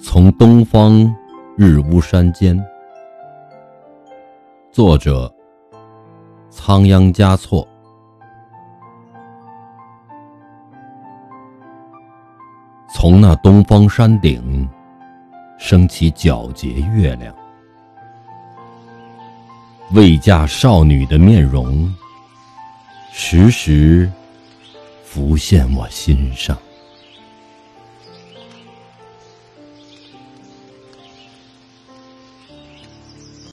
从东方日乌山间。作者仓央嘉措。从那东方山顶升起皎洁月亮未嫁少女的面容时时浮现我心上。